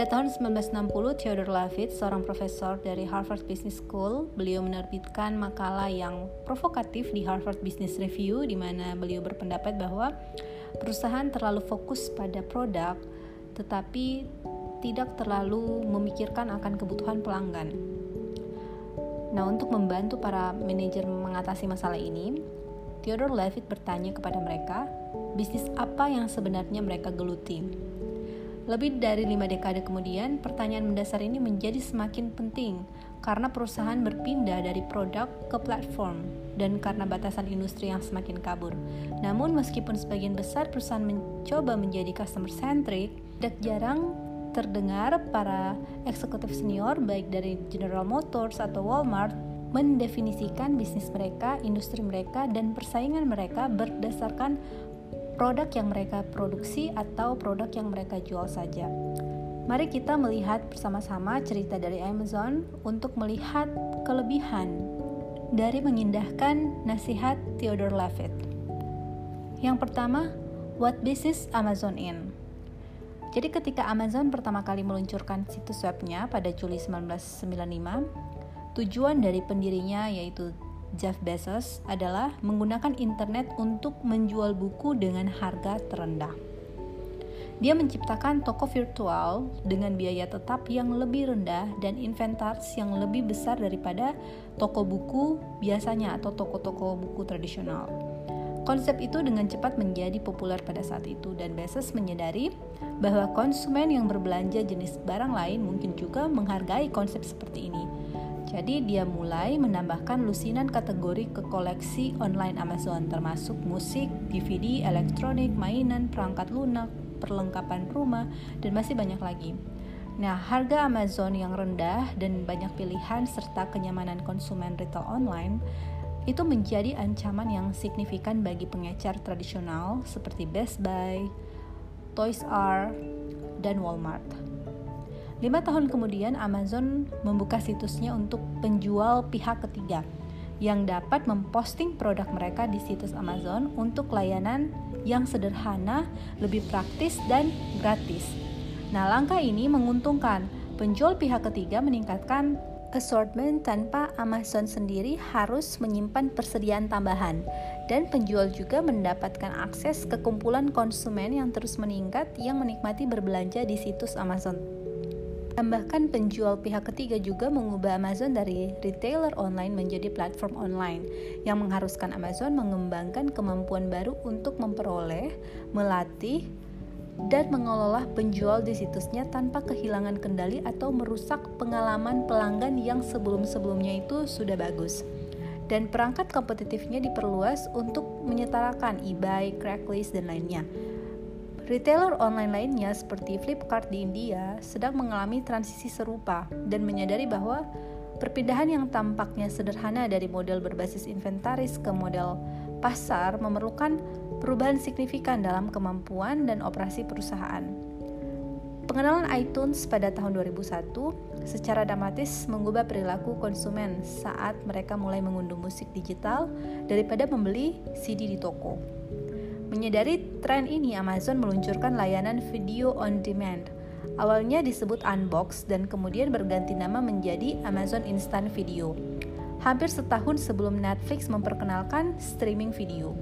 Pada tahun 1960, Theodore Levitt, seorang profesor dari Harvard Business School, beliau menerbitkan makalah yang provokatif di Harvard Business Review di mana beliau berpendapat bahwa perusahaan terlalu fokus pada produk tetapi tidak terlalu memikirkan akan kebutuhan pelanggan. Nah, untuk membantu para manajer mengatasi masalah ini, Theodore Levitt bertanya kepada mereka, bisnis apa yang sebenarnya mereka geluti? Lebih dari lima dekade kemudian, pertanyaan mendasar ini menjadi semakin penting karena perusahaan berpindah dari produk ke platform dan karena batasan industri yang semakin kabur. Namun, meskipun sebagian besar perusahaan mencoba menjadi customer centric, tidak jarang terdengar para eksekutif senior baik dari General Motors atau Walmart mendefinisikan bisnis mereka, industri mereka, dan persaingan mereka berdasarkan produk yang mereka produksi atau produk yang mereka jual saja. Mari kita melihat bersama-sama cerita dari Amazon untuk melihat kelebihan dari mengindahkan nasihat Theodore Levitt. Yang pertama, what business Amazon in? Jadi ketika Amazon pertama kali meluncurkan situs webnya pada Juli 1995, tujuan dari pendirinya yaitu Jeff Bezos adalah menggunakan internet untuk menjual buku dengan harga terendah. Dia menciptakan toko virtual dengan biaya tetap yang lebih rendah dan inventaris yang lebih besar daripada toko buku biasanya atau toko-toko buku tradisional. Konsep itu dengan cepat menjadi populer pada saat itu dan Bezos menyadari bahwa konsumen yang berbelanja jenis barang lain mungkin juga menghargai konsep seperti ini jadi dia mulai menambahkan lusinan kategori ke koleksi online Amazon termasuk musik, DVD, elektronik, mainan, perangkat lunak, perlengkapan rumah, dan masih banyak lagi. Nah, harga Amazon yang rendah dan banyak pilihan serta kenyamanan konsumen retail online itu menjadi ancaman yang signifikan bagi pengecar tradisional seperti Best Buy, Toys R, dan Walmart. Lima tahun kemudian, Amazon membuka situsnya untuk penjual pihak ketiga yang dapat memposting produk mereka di situs Amazon untuk layanan yang sederhana, lebih praktis, dan gratis. Nah, langkah ini menguntungkan. Penjual pihak ketiga meningkatkan assortment tanpa Amazon sendiri harus menyimpan persediaan tambahan dan penjual juga mendapatkan akses ke kumpulan konsumen yang terus meningkat yang menikmati berbelanja di situs Amazon Tambahkan penjual pihak ketiga juga mengubah Amazon dari retailer online menjadi platform online yang mengharuskan Amazon mengembangkan kemampuan baru untuk memperoleh, melatih, dan mengelola penjual di situsnya tanpa kehilangan kendali atau merusak pengalaman pelanggan yang sebelum-sebelumnya itu sudah bagus. Dan perangkat kompetitifnya diperluas untuk menyetarakan eBay, Craigslist, dan lainnya Retailer online lainnya seperti Flipkart di India sedang mengalami transisi serupa dan menyadari bahwa perpindahan yang tampaknya sederhana dari model berbasis inventaris ke model pasar memerlukan perubahan signifikan dalam kemampuan dan operasi perusahaan. Pengenalan iTunes pada tahun 2001 secara dramatis mengubah perilaku konsumen saat mereka mulai mengunduh musik digital daripada membeli CD di toko. Menyadari tren ini, Amazon meluncurkan layanan video on demand. Awalnya disebut Unbox dan kemudian berganti nama menjadi Amazon Instant Video. Hampir setahun sebelum Netflix memperkenalkan streaming video.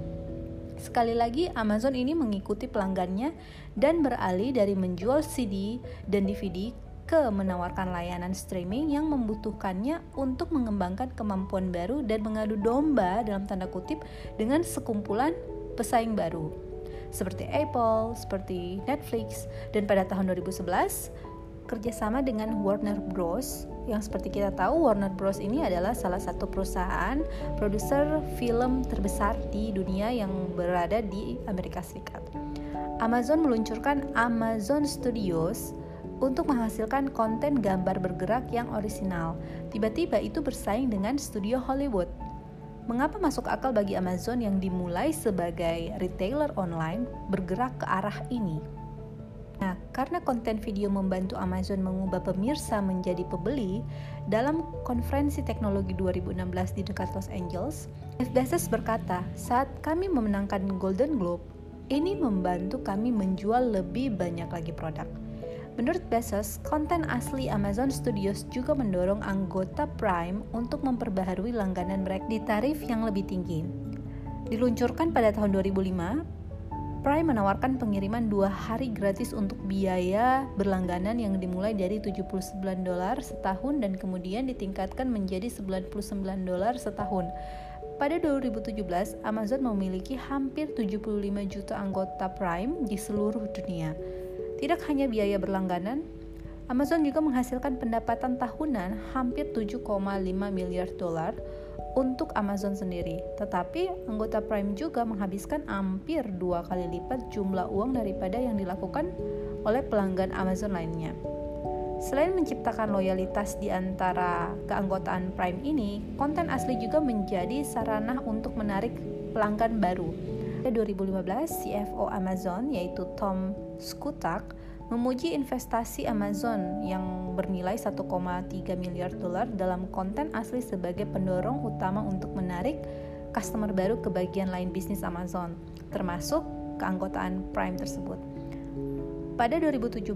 Sekali lagi, Amazon ini mengikuti pelanggannya dan beralih dari menjual CD dan DVD ke menawarkan layanan streaming yang membutuhkannya untuk mengembangkan kemampuan baru dan mengadu domba dalam tanda kutip dengan sekumpulan pesaing baru seperti Apple, seperti Netflix, dan pada tahun 2011 kerjasama dengan Warner Bros. Yang seperti kita tahu Warner Bros. ini adalah salah satu perusahaan produser film terbesar di dunia yang berada di Amerika Serikat. Amazon meluncurkan Amazon Studios untuk menghasilkan konten gambar bergerak yang orisinal. Tiba-tiba itu bersaing dengan studio Hollywood Mengapa masuk akal bagi Amazon yang dimulai sebagai retailer online bergerak ke arah ini? Nah, karena konten video membantu Amazon mengubah pemirsa menjadi pembeli, dalam konferensi teknologi 2016 di dekat Los Angeles, Jeff Bezos berkata, saat kami memenangkan Golden Globe, ini membantu kami menjual lebih banyak lagi produk. Menurut Bezos, konten asli Amazon Studios juga mendorong anggota Prime untuk memperbaharui langganan mereka di tarif yang lebih tinggi. Diluncurkan pada tahun 2005, Prime menawarkan pengiriman dua hari gratis untuk biaya berlangganan yang dimulai dari 79 dolar setahun dan kemudian ditingkatkan menjadi 99 dolar setahun. Pada 2017, Amazon memiliki hampir 75 juta anggota Prime di seluruh dunia. Tidak hanya biaya berlangganan, Amazon juga menghasilkan pendapatan tahunan hampir 7,5 miliar dolar untuk Amazon sendiri. Tetapi anggota Prime juga menghabiskan hampir dua kali lipat jumlah uang daripada yang dilakukan oleh pelanggan Amazon lainnya. Selain menciptakan loyalitas di antara keanggotaan Prime ini, konten asli juga menjadi sarana untuk menarik pelanggan baru. Pada 2015, CFO Amazon yaitu Tom Skutak memuji investasi Amazon yang bernilai 1,3 miliar dolar dalam konten asli sebagai pendorong utama untuk menarik customer baru ke bagian lain bisnis Amazon, termasuk keanggotaan Prime tersebut. Pada 2017,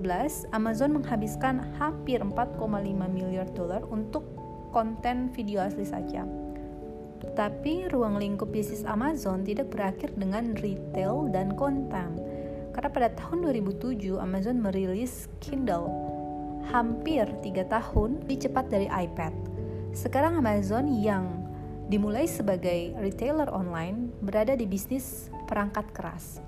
Amazon menghabiskan hampir 4,5 miliar dolar untuk konten video asli saja. Tapi ruang lingkup bisnis Amazon tidak berakhir dengan retail dan konten. Karena pada tahun 2007 Amazon merilis Kindle hampir 3 tahun lebih cepat dari iPad. Sekarang Amazon yang dimulai sebagai retailer online berada di bisnis perangkat keras.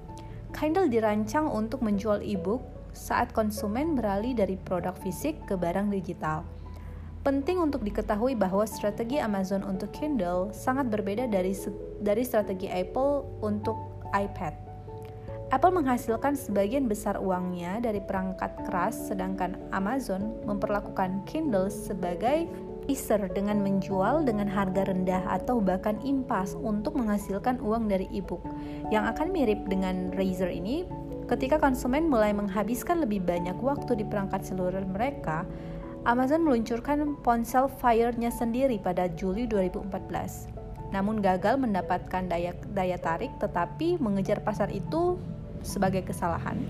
Kindle dirancang untuk menjual e-book saat konsumen beralih dari produk fisik ke barang digital. Penting untuk diketahui bahwa strategi Amazon untuk Kindle sangat berbeda dari dari strategi Apple untuk iPad. Apple menghasilkan sebagian besar uangnya dari perangkat keras, sedangkan Amazon memperlakukan Kindle sebagai Easer dengan menjual dengan harga rendah atau bahkan impas untuk menghasilkan uang dari e-book. Yang akan mirip dengan Razer ini, ketika konsumen mulai menghabiskan lebih banyak waktu di perangkat seluler mereka, Amazon meluncurkan ponsel Fire-nya sendiri pada Juli 2014. Namun gagal mendapatkan daya, daya tarik tetapi mengejar pasar itu sebagai kesalahan.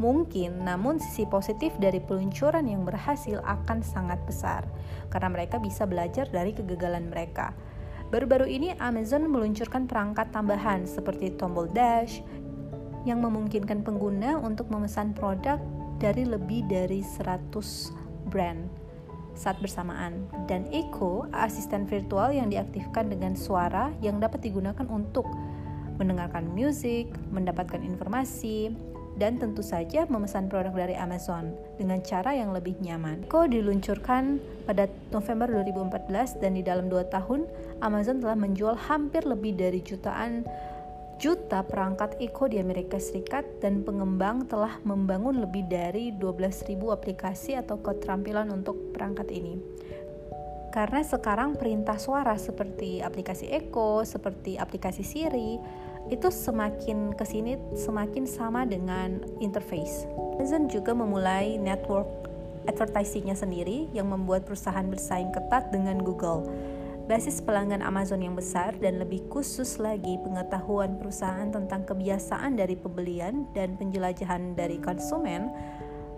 Mungkin, namun sisi positif dari peluncuran yang berhasil akan sangat besar karena mereka bisa belajar dari kegagalan mereka. Baru-baru ini Amazon meluncurkan perangkat tambahan seperti tombol dash yang memungkinkan pengguna untuk memesan produk dari lebih dari 100 brand saat bersamaan dan Echo asisten virtual yang diaktifkan dengan suara yang dapat digunakan untuk mendengarkan musik, mendapatkan informasi, dan tentu saja memesan produk dari Amazon dengan cara yang lebih nyaman. Echo diluncurkan pada November 2014 dan di dalam 2 tahun Amazon telah menjual hampir lebih dari jutaan juta perangkat Echo di Amerika Serikat dan pengembang telah membangun lebih dari 12.000 aplikasi atau keterampilan untuk perangkat ini. Karena sekarang perintah suara seperti aplikasi Echo, seperti aplikasi Siri, itu semakin ke sini semakin sama dengan interface. Amazon juga memulai network advertisingnya sendiri yang membuat perusahaan bersaing ketat dengan Google basis pelanggan Amazon yang besar dan lebih khusus lagi pengetahuan perusahaan tentang kebiasaan dari pembelian dan penjelajahan dari konsumen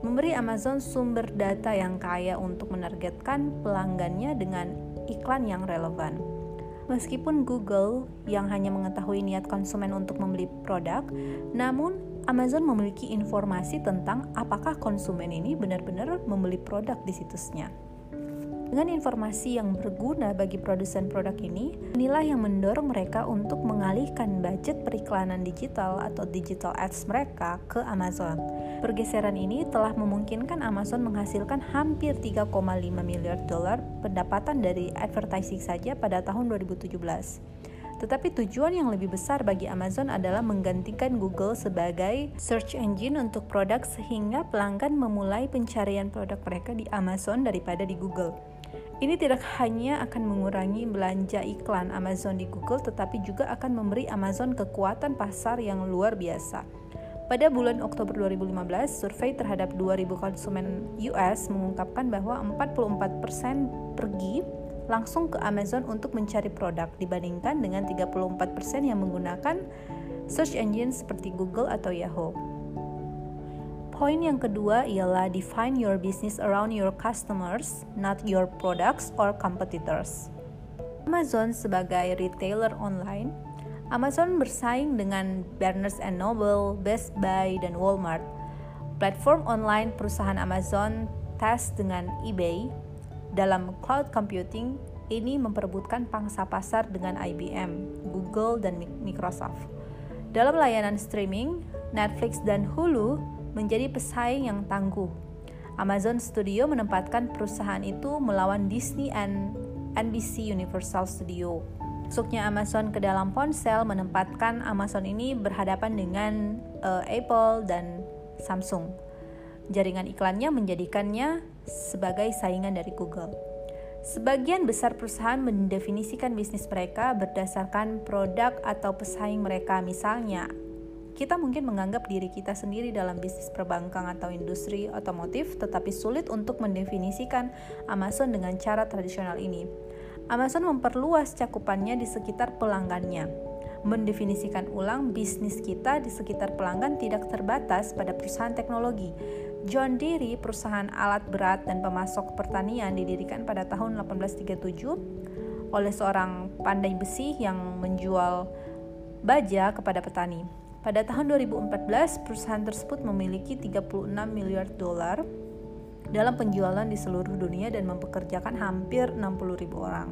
memberi Amazon sumber data yang kaya untuk menargetkan pelanggannya dengan iklan yang relevan. Meskipun Google yang hanya mengetahui niat konsumen untuk membeli produk, namun Amazon memiliki informasi tentang apakah konsumen ini benar-benar membeli produk di situsnya. Dengan informasi yang berguna bagi produsen produk ini, inilah yang mendorong mereka untuk mengalihkan budget periklanan digital atau digital ads mereka ke Amazon. Pergeseran ini telah memungkinkan Amazon menghasilkan hampir 3,5 miliar dolar pendapatan dari advertising saja pada tahun 2017. Tetapi tujuan yang lebih besar bagi Amazon adalah menggantikan Google sebagai search engine untuk produk sehingga pelanggan memulai pencarian produk mereka di Amazon daripada di Google. Ini tidak hanya akan mengurangi belanja iklan Amazon di Google, tetapi juga akan memberi Amazon kekuatan pasar yang luar biasa. Pada bulan Oktober 2015, survei terhadap 2000 konsumen US mengungkapkan bahwa 44% pergi langsung ke Amazon untuk mencari produk dibandingkan dengan 34% yang menggunakan search engine seperti Google atau Yahoo. Poin yang kedua ialah define your business around your customers, not your products or competitors. Amazon sebagai retailer online, Amazon bersaing dengan Barnes Noble, Best Buy, dan Walmart. Platform online perusahaan Amazon tes dengan eBay dalam cloud computing ini memperebutkan pangsa pasar dengan IBM, Google, dan Microsoft. Dalam layanan streaming, Netflix dan Hulu menjadi pesaing yang tangguh. Amazon Studio menempatkan perusahaan itu melawan Disney and NBC Universal Studio. Masuknya Amazon ke dalam ponsel menempatkan Amazon ini berhadapan dengan uh, Apple dan Samsung. Jaringan iklannya menjadikannya sebagai saingan dari Google. Sebagian besar perusahaan mendefinisikan bisnis mereka berdasarkan produk atau pesaing mereka, misalnya kita mungkin menganggap diri kita sendiri dalam bisnis perbankan atau industri otomotif, tetapi sulit untuk mendefinisikan Amazon dengan cara tradisional ini. Amazon memperluas cakupannya di sekitar pelanggannya. Mendefinisikan ulang bisnis kita di sekitar pelanggan tidak terbatas pada perusahaan teknologi. John Deere, perusahaan alat berat dan pemasok pertanian didirikan pada tahun 1837 oleh seorang pandai besi yang menjual baja kepada petani. Pada tahun 2014, perusahaan tersebut memiliki 36 miliar dolar dalam penjualan di seluruh dunia dan mempekerjakan hampir 60 ribu orang.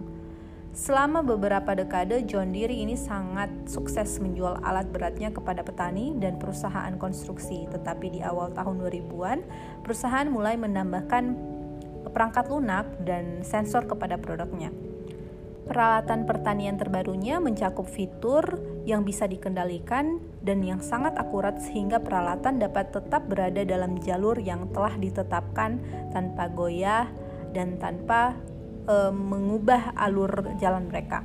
Selama beberapa dekade, John Deere ini sangat sukses menjual alat beratnya kepada petani dan perusahaan konstruksi. Tetapi di awal tahun 2000-an, perusahaan mulai menambahkan perangkat lunak dan sensor kepada produknya. Peralatan pertanian terbarunya mencakup fitur yang bisa dikendalikan dan yang sangat akurat sehingga peralatan dapat tetap berada dalam jalur yang telah ditetapkan tanpa goyah dan tanpa e, mengubah alur jalan mereka.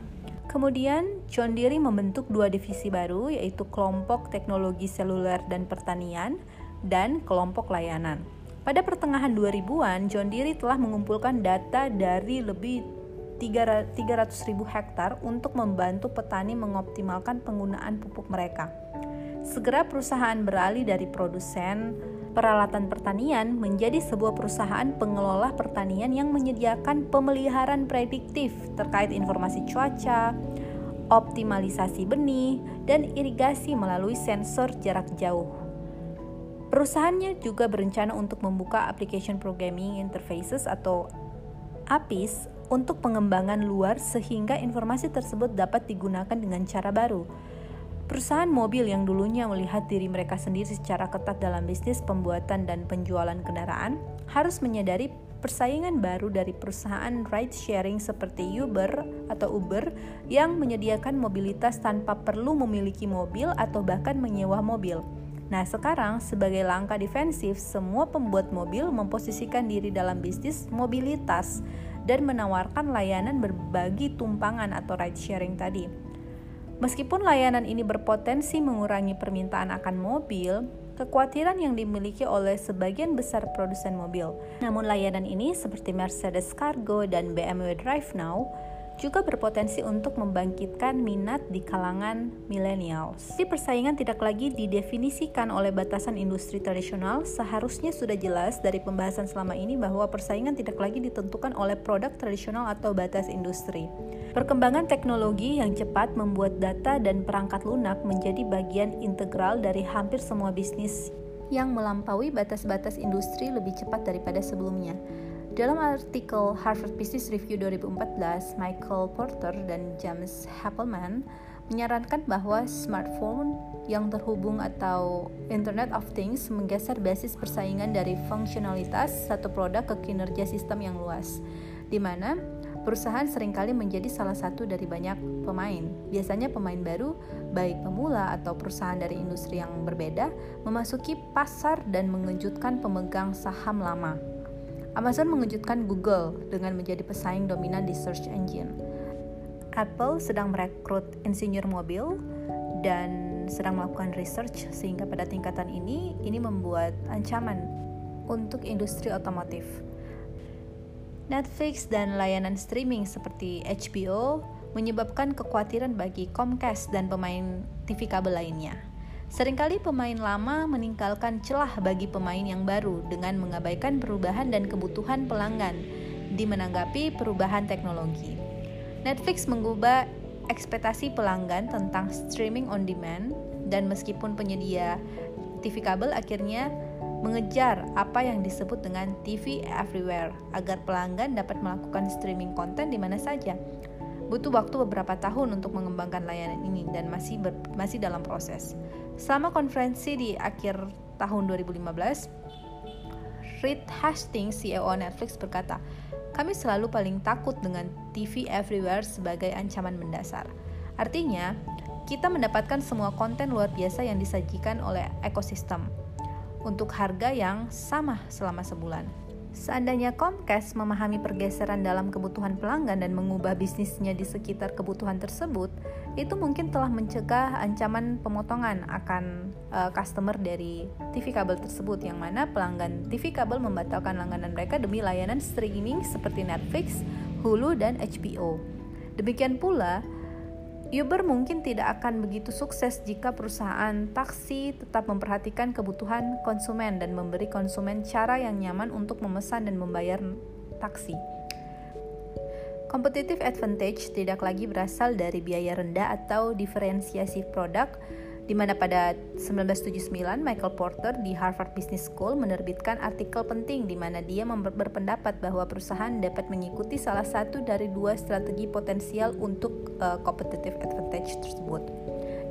Kemudian, John Deere membentuk dua divisi baru yaitu kelompok teknologi seluler dan pertanian dan kelompok layanan. Pada pertengahan 2000-an, John Deere telah mengumpulkan data dari lebih 300 ribu hektar untuk membantu petani mengoptimalkan penggunaan pupuk mereka. Segera perusahaan beralih dari produsen peralatan pertanian menjadi sebuah perusahaan pengelola pertanian yang menyediakan pemeliharaan prediktif terkait informasi cuaca, optimalisasi benih, dan irigasi melalui sensor jarak jauh. Perusahaannya juga berencana untuk membuka application programming interfaces atau APIs untuk pengembangan luar sehingga informasi tersebut dapat digunakan dengan cara baru. Perusahaan mobil yang dulunya melihat diri mereka sendiri secara ketat dalam bisnis pembuatan dan penjualan kendaraan harus menyadari persaingan baru dari perusahaan ride sharing seperti Uber atau Uber yang menyediakan mobilitas tanpa perlu memiliki mobil atau bahkan menyewa mobil. Nah, sekarang sebagai langkah defensif, semua pembuat mobil memposisikan diri dalam bisnis mobilitas dan menawarkan layanan berbagi tumpangan atau ride sharing tadi. Meskipun layanan ini berpotensi mengurangi permintaan akan mobil, kekhawatiran yang dimiliki oleh sebagian besar produsen mobil. Namun layanan ini seperti Mercedes Cargo dan BMW Drive Now juga berpotensi untuk membangkitkan minat di kalangan millennials. Di persaingan tidak lagi didefinisikan oleh batasan industri tradisional, seharusnya sudah jelas dari pembahasan selama ini bahwa persaingan tidak lagi ditentukan oleh produk tradisional atau batas industri. Perkembangan teknologi yang cepat membuat data dan perangkat lunak menjadi bagian integral dari hampir semua bisnis yang melampaui batas-batas industri lebih cepat daripada sebelumnya. Dalam artikel Harvard Business Review 2014, Michael Porter dan James Happelman menyarankan bahwa smartphone yang terhubung atau Internet of Things menggeser basis persaingan dari fungsionalitas satu produk ke kinerja sistem yang luas, di mana perusahaan sering kali menjadi salah satu dari banyak pemain. Biasanya pemain baru, baik pemula atau perusahaan dari industri yang berbeda, memasuki pasar dan mengejutkan pemegang saham lama. Amazon mengejutkan Google dengan menjadi pesaing dominan di search engine. Apple sedang merekrut insinyur mobil dan sedang melakukan research sehingga pada tingkatan ini ini membuat ancaman untuk industri otomotif. Netflix dan layanan streaming seperti HBO menyebabkan kekhawatiran bagi Comcast dan pemain TV kabel lainnya. Seringkali pemain lama meninggalkan celah bagi pemain yang baru dengan mengabaikan perubahan dan kebutuhan pelanggan di menanggapi perubahan teknologi. Netflix mengubah ekspektasi pelanggan tentang streaming on demand dan meskipun penyedia TV kabel akhirnya mengejar apa yang disebut dengan TV everywhere agar pelanggan dapat melakukan streaming konten di mana saja. Butuh waktu beberapa tahun untuk mengembangkan layanan ini dan masih ber, masih dalam proses. Selama konferensi di akhir tahun 2015, Reed Hastings, CEO Netflix berkata, kami selalu paling takut dengan TV everywhere sebagai ancaman mendasar. Artinya, kita mendapatkan semua konten luar biasa yang disajikan oleh ekosistem untuk harga yang sama selama sebulan. Seandainya Comcast memahami pergeseran dalam kebutuhan pelanggan dan mengubah bisnisnya di sekitar kebutuhan tersebut, itu mungkin telah mencegah ancaman pemotongan akan uh, customer dari TV kabel tersebut yang mana pelanggan TV kabel membatalkan langganan mereka demi layanan streaming seperti Netflix, Hulu, dan HBO. Demikian pula, Uber mungkin tidak akan begitu sukses jika perusahaan taksi tetap memperhatikan kebutuhan konsumen dan memberi konsumen cara yang nyaman untuk memesan dan membayar taksi. Competitive advantage tidak lagi berasal dari biaya rendah atau diferensiasi produk, di mana pada 1979 Michael Porter di Harvard Business School menerbitkan artikel penting di mana dia berpendapat bahwa perusahaan dapat mengikuti salah satu dari dua strategi potensial untuk uh, competitive advantage tersebut.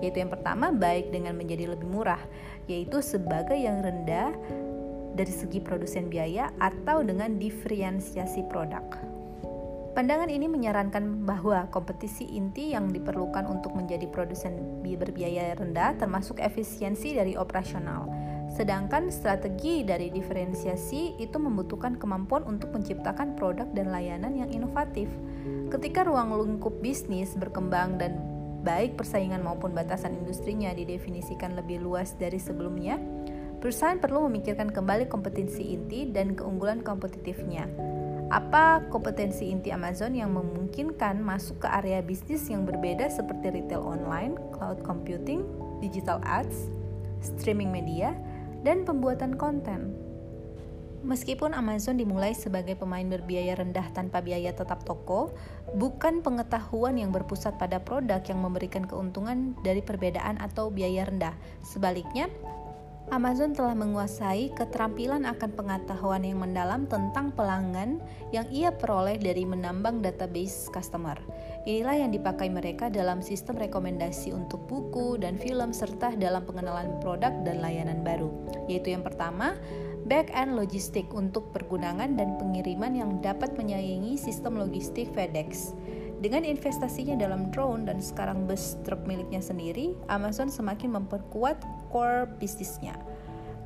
Yaitu yang pertama baik dengan menjadi lebih murah, yaitu sebagai yang rendah dari segi produsen biaya atau dengan diferensiasi produk. Pandangan ini menyarankan bahwa kompetisi inti yang diperlukan untuk menjadi produsen berbiaya rendah termasuk efisiensi dari operasional. Sedangkan strategi dari diferensiasi itu membutuhkan kemampuan untuk menciptakan produk dan layanan yang inovatif. Ketika ruang lingkup bisnis berkembang dan baik persaingan maupun batasan industrinya didefinisikan lebih luas dari sebelumnya, perusahaan perlu memikirkan kembali kompetensi inti dan keunggulan kompetitifnya. Apa kompetensi inti Amazon yang memungkinkan masuk ke area bisnis yang berbeda seperti retail online, cloud computing, digital ads, streaming media, dan pembuatan konten? Meskipun Amazon dimulai sebagai pemain berbiaya rendah tanpa biaya tetap toko, bukan pengetahuan yang berpusat pada produk yang memberikan keuntungan dari perbedaan atau biaya rendah. Sebaliknya, Amazon telah menguasai keterampilan akan pengetahuan yang mendalam tentang pelanggan yang ia peroleh dari menambang database customer. Inilah yang dipakai mereka dalam sistem rekomendasi untuk buku dan film serta dalam pengenalan produk dan layanan baru, yaitu yang pertama, back-end logistik untuk pergunangan dan pengiriman yang dapat menyaingi sistem logistik FedEx. Dengan investasinya dalam drone dan sekarang bus truk miliknya sendiri, Amazon semakin memperkuat core bisnisnya.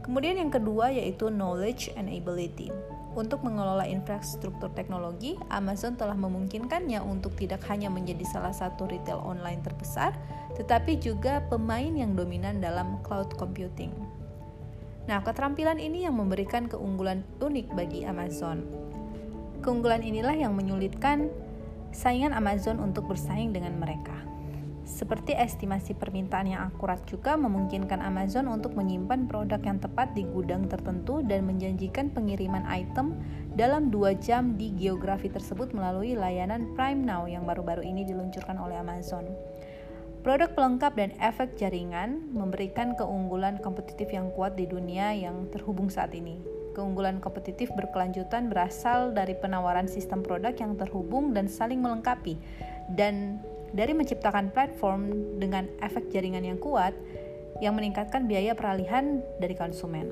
Kemudian yang kedua yaitu knowledge and ability. Untuk mengelola infrastruktur teknologi, Amazon telah memungkinkannya untuk tidak hanya menjadi salah satu retail online terbesar, tetapi juga pemain yang dominan dalam cloud computing. Nah, keterampilan ini yang memberikan keunggulan unik bagi Amazon. Keunggulan inilah yang menyulitkan saingan Amazon untuk bersaing dengan mereka. Seperti estimasi permintaan yang akurat juga memungkinkan Amazon untuk menyimpan produk yang tepat di gudang tertentu dan menjanjikan pengiriman item dalam dua jam di geografi tersebut melalui layanan Prime Now yang baru-baru ini diluncurkan oleh Amazon. Produk pelengkap dan efek jaringan memberikan keunggulan kompetitif yang kuat di dunia yang terhubung saat ini. Keunggulan kompetitif berkelanjutan berasal dari penawaran sistem produk yang terhubung dan saling melengkapi, dan dari menciptakan platform dengan efek jaringan yang kuat yang meningkatkan biaya peralihan dari konsumen.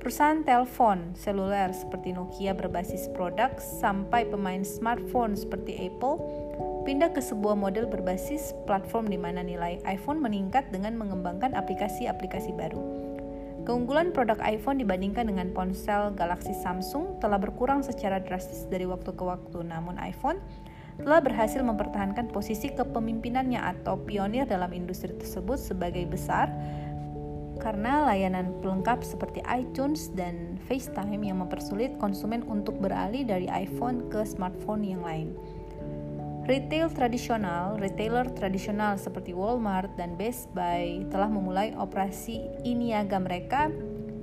Perusahaan telepon seluler seperti Nokia berbasis produk sampai pemain smartphone seperti Apple pindah ke sebuah model berbasis platform di mana nilai iPhone meningkat dengan mengembangkan aplikasi-aplikasi baru. Keunggulan produk iPhone dibandingkan dengan ponsel Galaxy Samsung telah berkurang secara drastis dari waktu ke waktu, namun iPhone telah berhasil mempertahankan posisi kepemimpinannya atau pionir dalam industri tersebut sebagai besar karena layanan pelengkap seperti iTunes dan FaceTime yang mempersulit konsumen untuk beralih dari iPhone ke smartphone yang lain. Retail tradisional, retailer tradisional seperti Walmart dan Best Buy telah memulai operasi iniaga mereka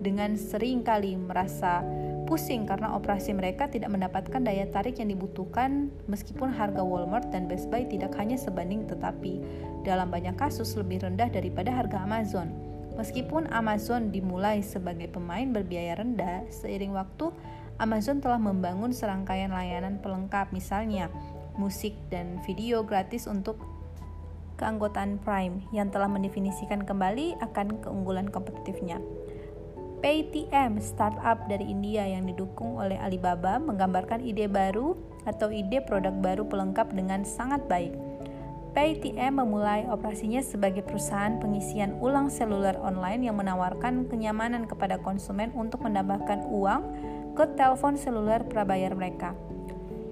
dengan sering kali merasa pusing karena operasi mereka tidak mendapatkan daya tarik yang dibutuhkan meskipun harga Walmart dan Best Buy tidak hanya sebanding tetapi dalam banyak kasus lebih rendah daripada harga Amazon. Meskipun Amazon dimulai sebagai pemain berbiaya rendah, seiring waktu Amazon telah membangun serangkaian layanan pelengkap misalnya musik dan video gratis untuk keanggotaan Prime yang telah mendefinisikan kembali akan keunggulan kompetitifnya. Paytm, startup dari India yang didukung oleh Alibaba, menggambarkan ide baru atau ide produk baru pelengkap dengan sangat baik. Paytm memulai operasinya sebagai perusahaan pengisian ulang seluler online yang menawarkan kenyamanan kepada konsumen untuk menambahkan uang ke telepon seluler prabayar mereka.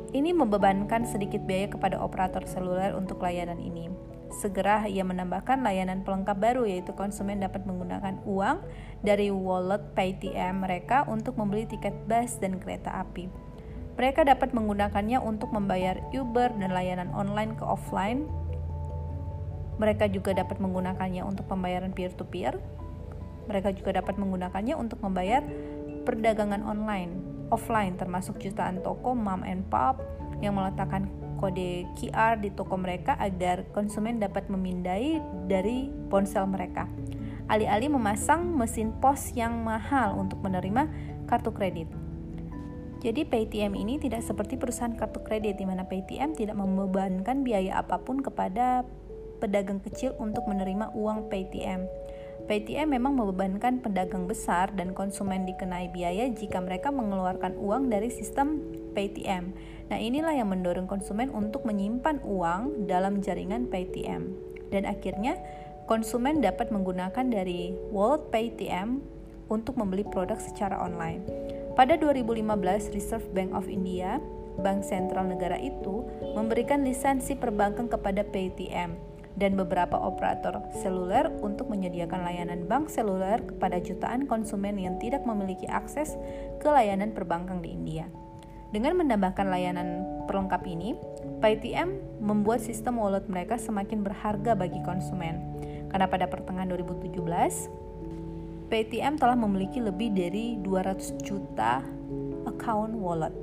Ini membebankan sedikit biaya kepada operator seluler untuk layanan ini. Segera ia menambahkan layanan pelengkap baru yaitu konsumen dapat menggunakan uang dari wallet PayTM mereka untuk membeli tiket bus dan kereta api. Mereka dapat menggunakannya untuk membayar Uber dan layanan online ke offline. Mereka juga dapat menggunakannya untuk pembayaran peer-to-peer. Mereka juga dapat menggunakannya untuk membayar perdagangan online offline termasuk jutaan toko mom and pop yang meletakkan kode QR di toko mereka agar konsumen dapat memindai dari ponsel mereka. Alih-alih memasang mesin pos yang mahal untuk menerima kartu kredit. Jadi Paytm ini tidak seperti perusahaan kartu kredit di mana Paytm tidak membebankan biaya apa pun kepada pedagang kecil untuk menerima uang Paytm. PTM memang membebankan pedagang besar dan konsumen dikenai biaya jika mereka mengeluarkan uang dari sistem PTM. Nah, inilah yang mendorong konsumen untuk menyimpan uang dalam jaringan PTM. Dan akhirnya, konsumen dapat menggunakan dari wallet PTM untuk membeli produk secara online. Pada 2015, Reserve Bank of India, bank sentral negara itu, memberikan lisensi perbankan kepada PTM dan beberapa operator seluler untuk menyediakan layanan bank seluler kepada jutaan konsumen yang tidak memiliki akses ke layanan perbankan di India. Dengan menambahkan layanan perlengkap ini, PayTM membuat sistem wallet mereka semakin berharga bagi konsumen. Karena pada pertengahan 2017, PayTM telah memiliki lebih dari 200 juta account wallet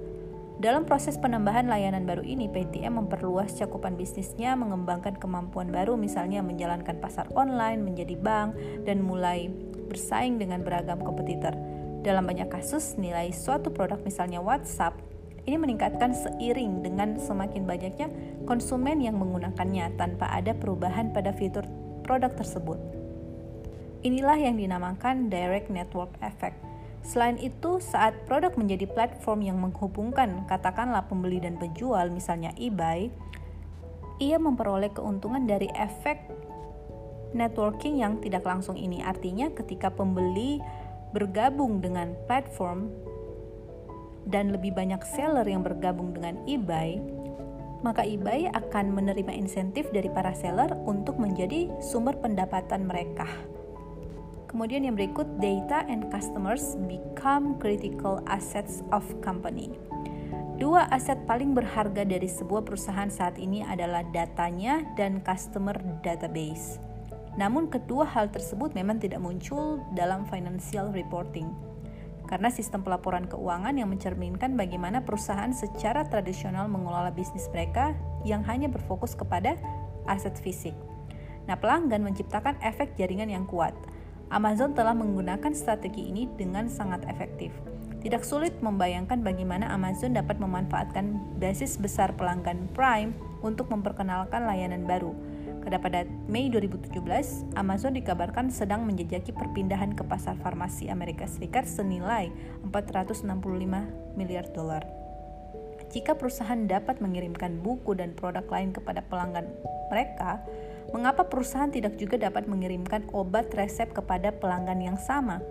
dalam proses penambahan layanan baru ini, PTM memperluas cakupan bisnisnya, mengembangkan kemampuan baru, misalnya menjalankan pasar online, menjadi bank, dan mulai bersaing dengan beragam kompetitor. Dalam banyak kasus, nilai suatu produk, misalnya WhatsApp, ini meningkatkan seiring dengan semakin banyaknya konsumen yang menggunakannya tanpa ada perubahan pada fitur produk tersebut. Inilah yang dinamakan direct network effect Selain itu, saat produk menjadi platform yang menghubungkan katakanlah pembeli dan penjual, misalnya eBay, ia memperoleh keuntungan dari efek networking yang tidak langsung ini. Artinya ketika pembeli bergabung dengan platform dan lebih banyak seller yang bergabung dengan eBay, maka eBay akan menerima insentif dari para seller untuk menjadi sumber pendapatan mereka. Kemudian yang berikut, data and customers become critical assets of company. Dua aset paling berharga dari sebuah perusahaan saat ini adalah datanya dan customer database. Namun kedua hal tersebut memang tidak muncul dalam financial reporting. Karena sistem pelaporan keuangan yang mencerminkan bagaimana perusahaan secara tradisional mengelola bisnis mereka yang hanya berfokus kepada aset fisik. Nah, pelanggan menciptakan efek jaringan yang kuat – Amazon telah menggunakan strategi ini dengan sangat efektif. Tidak sulit membayangkan bagaimana Amazon dapat memanfaatkan basis besar pelanggan Prime untuk memperkenalkan layanan baru. Pada Mei 2017, Amazon dikabarkan sedang menjejaki perpindahan ke pasar farmasi Amerika Serikat senilai 465 miliar dolar. Jika perusahaan dapat mengirimkan buku dan produk lain kepada pelanggan mereka, mengapa perusahaan tidak juga dapat mengirimkan obat resep kepada pelanggan yang sama?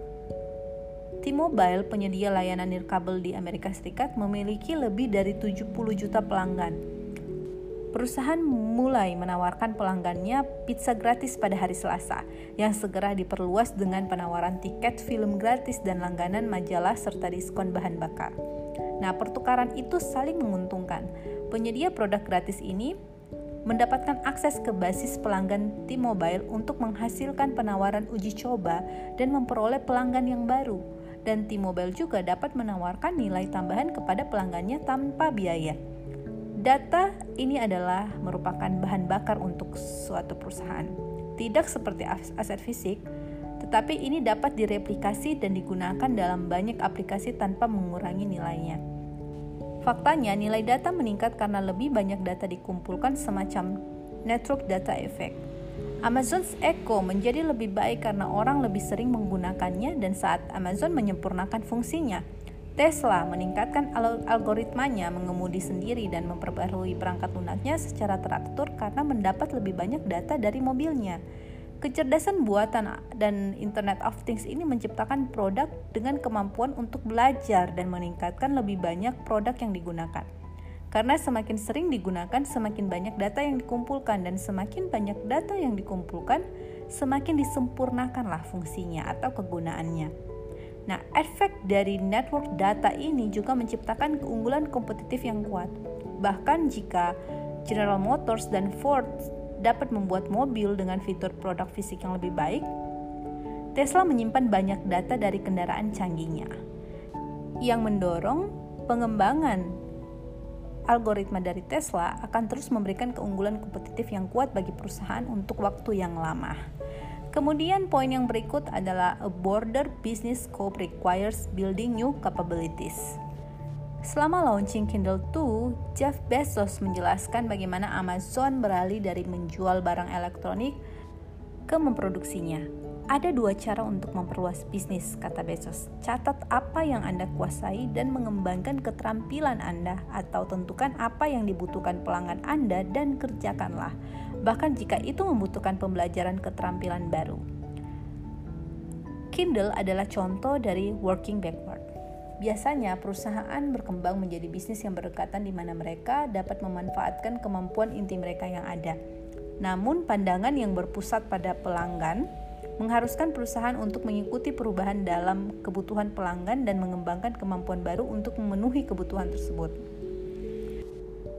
T-Mobile, penyedia layanan nirkabel di Amerika Serikat, memiliki lebih dari 70 juta pelanggan. Perusahaan mulai menawarkan pelanggannya pizza gratis pada hari Selasa, yang segera diperluas dengan penawaran tiket film gratis dan langganan majalah serta diskon bahan bakar. Nah, pertukaran itu saling menguntungkan. Penyedia produk gratis ini mendapatkan akses ke basis pelanggan T-Mobile untuk menghasilkan penawaran uji coba dan memperoleh pelanggan yang baru. Dan T-Mobile juga dapat menawarkan nilai tambahan kepada pelanggannya tanpa biaya. Data ini adalah merupakan bahan bakar untuk suatu perusahaan. Tidak seperti aset fisik, tetapi ini dapat direplikasi dan digunakan dalam banyak aplikasi tanpa mengurangi nilainya. Faktanya, nilai data meningkat karena lebih banyak data dikumpulkan semacam network data effect. Amazon's Echo menjadi lebih baik karena orang lebih sering menggunakannya dan saat Amazon menyempurnakan fungsinya. Tesla meningkatkan algoritmanya mengemudi sendiri dan memperbarui perangkat lunaknya secara teratur karena mendapat lebih banyak data dari mobilnya. Kecerdasan buatan dan Internet of Things ini menciptakan produk dengan kemampuan untuk belajar dan meningkatkan lebih banyak produk yang digunakan. Karena semakin sering digunakan, semakin banyak data yang dikumpulkan dan semakin banyak data yang dikumpulkan, semakin disempurnakanlah fungsinya atau kegunaannya. Nah, efek dari network data ini juga menciptakan keunggulan kompetitif yang kuat. Bahkan jika General Motors dan Ford dapat membuat mobil dengan fitur produk fisik yang lebih baik, Tesla menyimpan banyak data dari kendaraan canggihnya yang mendorong pengembangan algoritma dari Tesla akan terus memberikan keunggulan kompetitif yang kuat bagi perusahaan untuk waktu yang lama. Kemudian poin yang berikut adalah a border business scope requires building new capabilities. Selama launching Kindle 2, Jeff Bezos menjelaskan bagaimana Amazon beralih dari menjual barang elektronik ke memproduksinya. Ada dua cara untuk memperluas bisnis, kata Bezos. Catat apa yang Anda kuasai dan mengembangkan keterampilan Anda, atau tentukan apa yang dibutuhkan pelanggan Anda dan kerjakanlah, bahkan jika itu membutuhkan pembelajaran keterampilan baru. Kindle adalah contoh dari working backward. Biasanya perusahaan berkembang menjadi bisnis yang berdekatan di mana mereka dapat memanfaatkan kemampuan inti mereka yang ada. Namun pandangan yang berpusat pada pelanggan mengharuskan perusahaan untuk mengikuti perubahan dalam kebutuhan pelanggan dan mengembangkan kemampuan baru untuk memenuhi kebutuhan tersebut.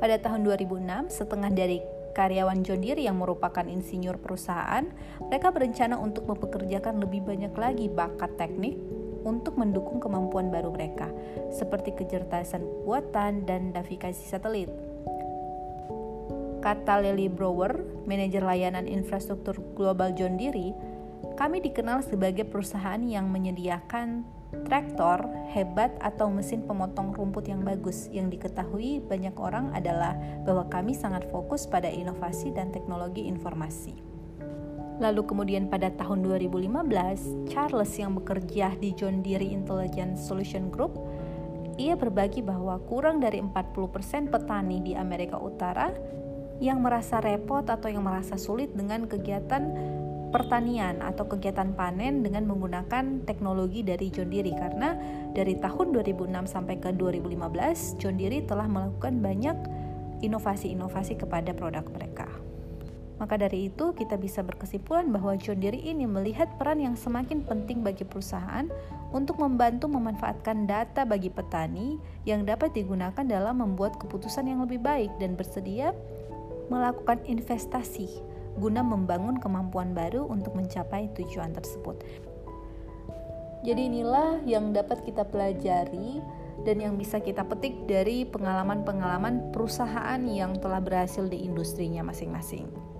Pada tahun 2006, setengah dari karyawan John Deere yang merupakan insinyur perusahaan, mereka berencana untuk mempekerjakan lebih banyak lagi bakat teknik untuk mendukung kemampuan baru mereka, seperti kecerdasan buatan dan navigasi satelit. Kata Lily Brower, manajer layanan infrastruktur global John Deere, kami dikenal sebagai perusahaan yang menyediakan traktor hebat atau mesin pemotong rumput yang bagus. Yang diketahui banyak orang adalah bahwa kami sangat fokus pada inovasi dan teknologi informasi. Lalu kemudian pada tahun 2015, Charles yang bekerja di John Deere Intelligence Solution Group, ia berbagi bahwa kurang dari 40% petani di Amerika Utara yang merasa repot atau yang merasa sulit dengan kegiatan pertanian atau kegiatan panen dengan menggunakan teknologi dari John Deere karena dari tahun 2006 sampai ke 2015 John Deere telah melakukan banyak inovasi-inovasi kepada produk mereka. Maka dari itu, kita bisa berkesimpulan bahwa John Deere ini melihat peran yang semakin penting bagi perusahaan untuk membantu memanfaatkan data bagi petani yang dapat digunakan dalam membuat keputusan yang lebih baik dan bersedia melakukan investasi guna membangun kemampuan baru untuk mencapai tujuan tersebut. Jadi inilah yang dapat kita pelajari dan yang bisa kita petik dari pengalaman-pengalaman perusahaan yang telah berhasil di industrinya masing-masing.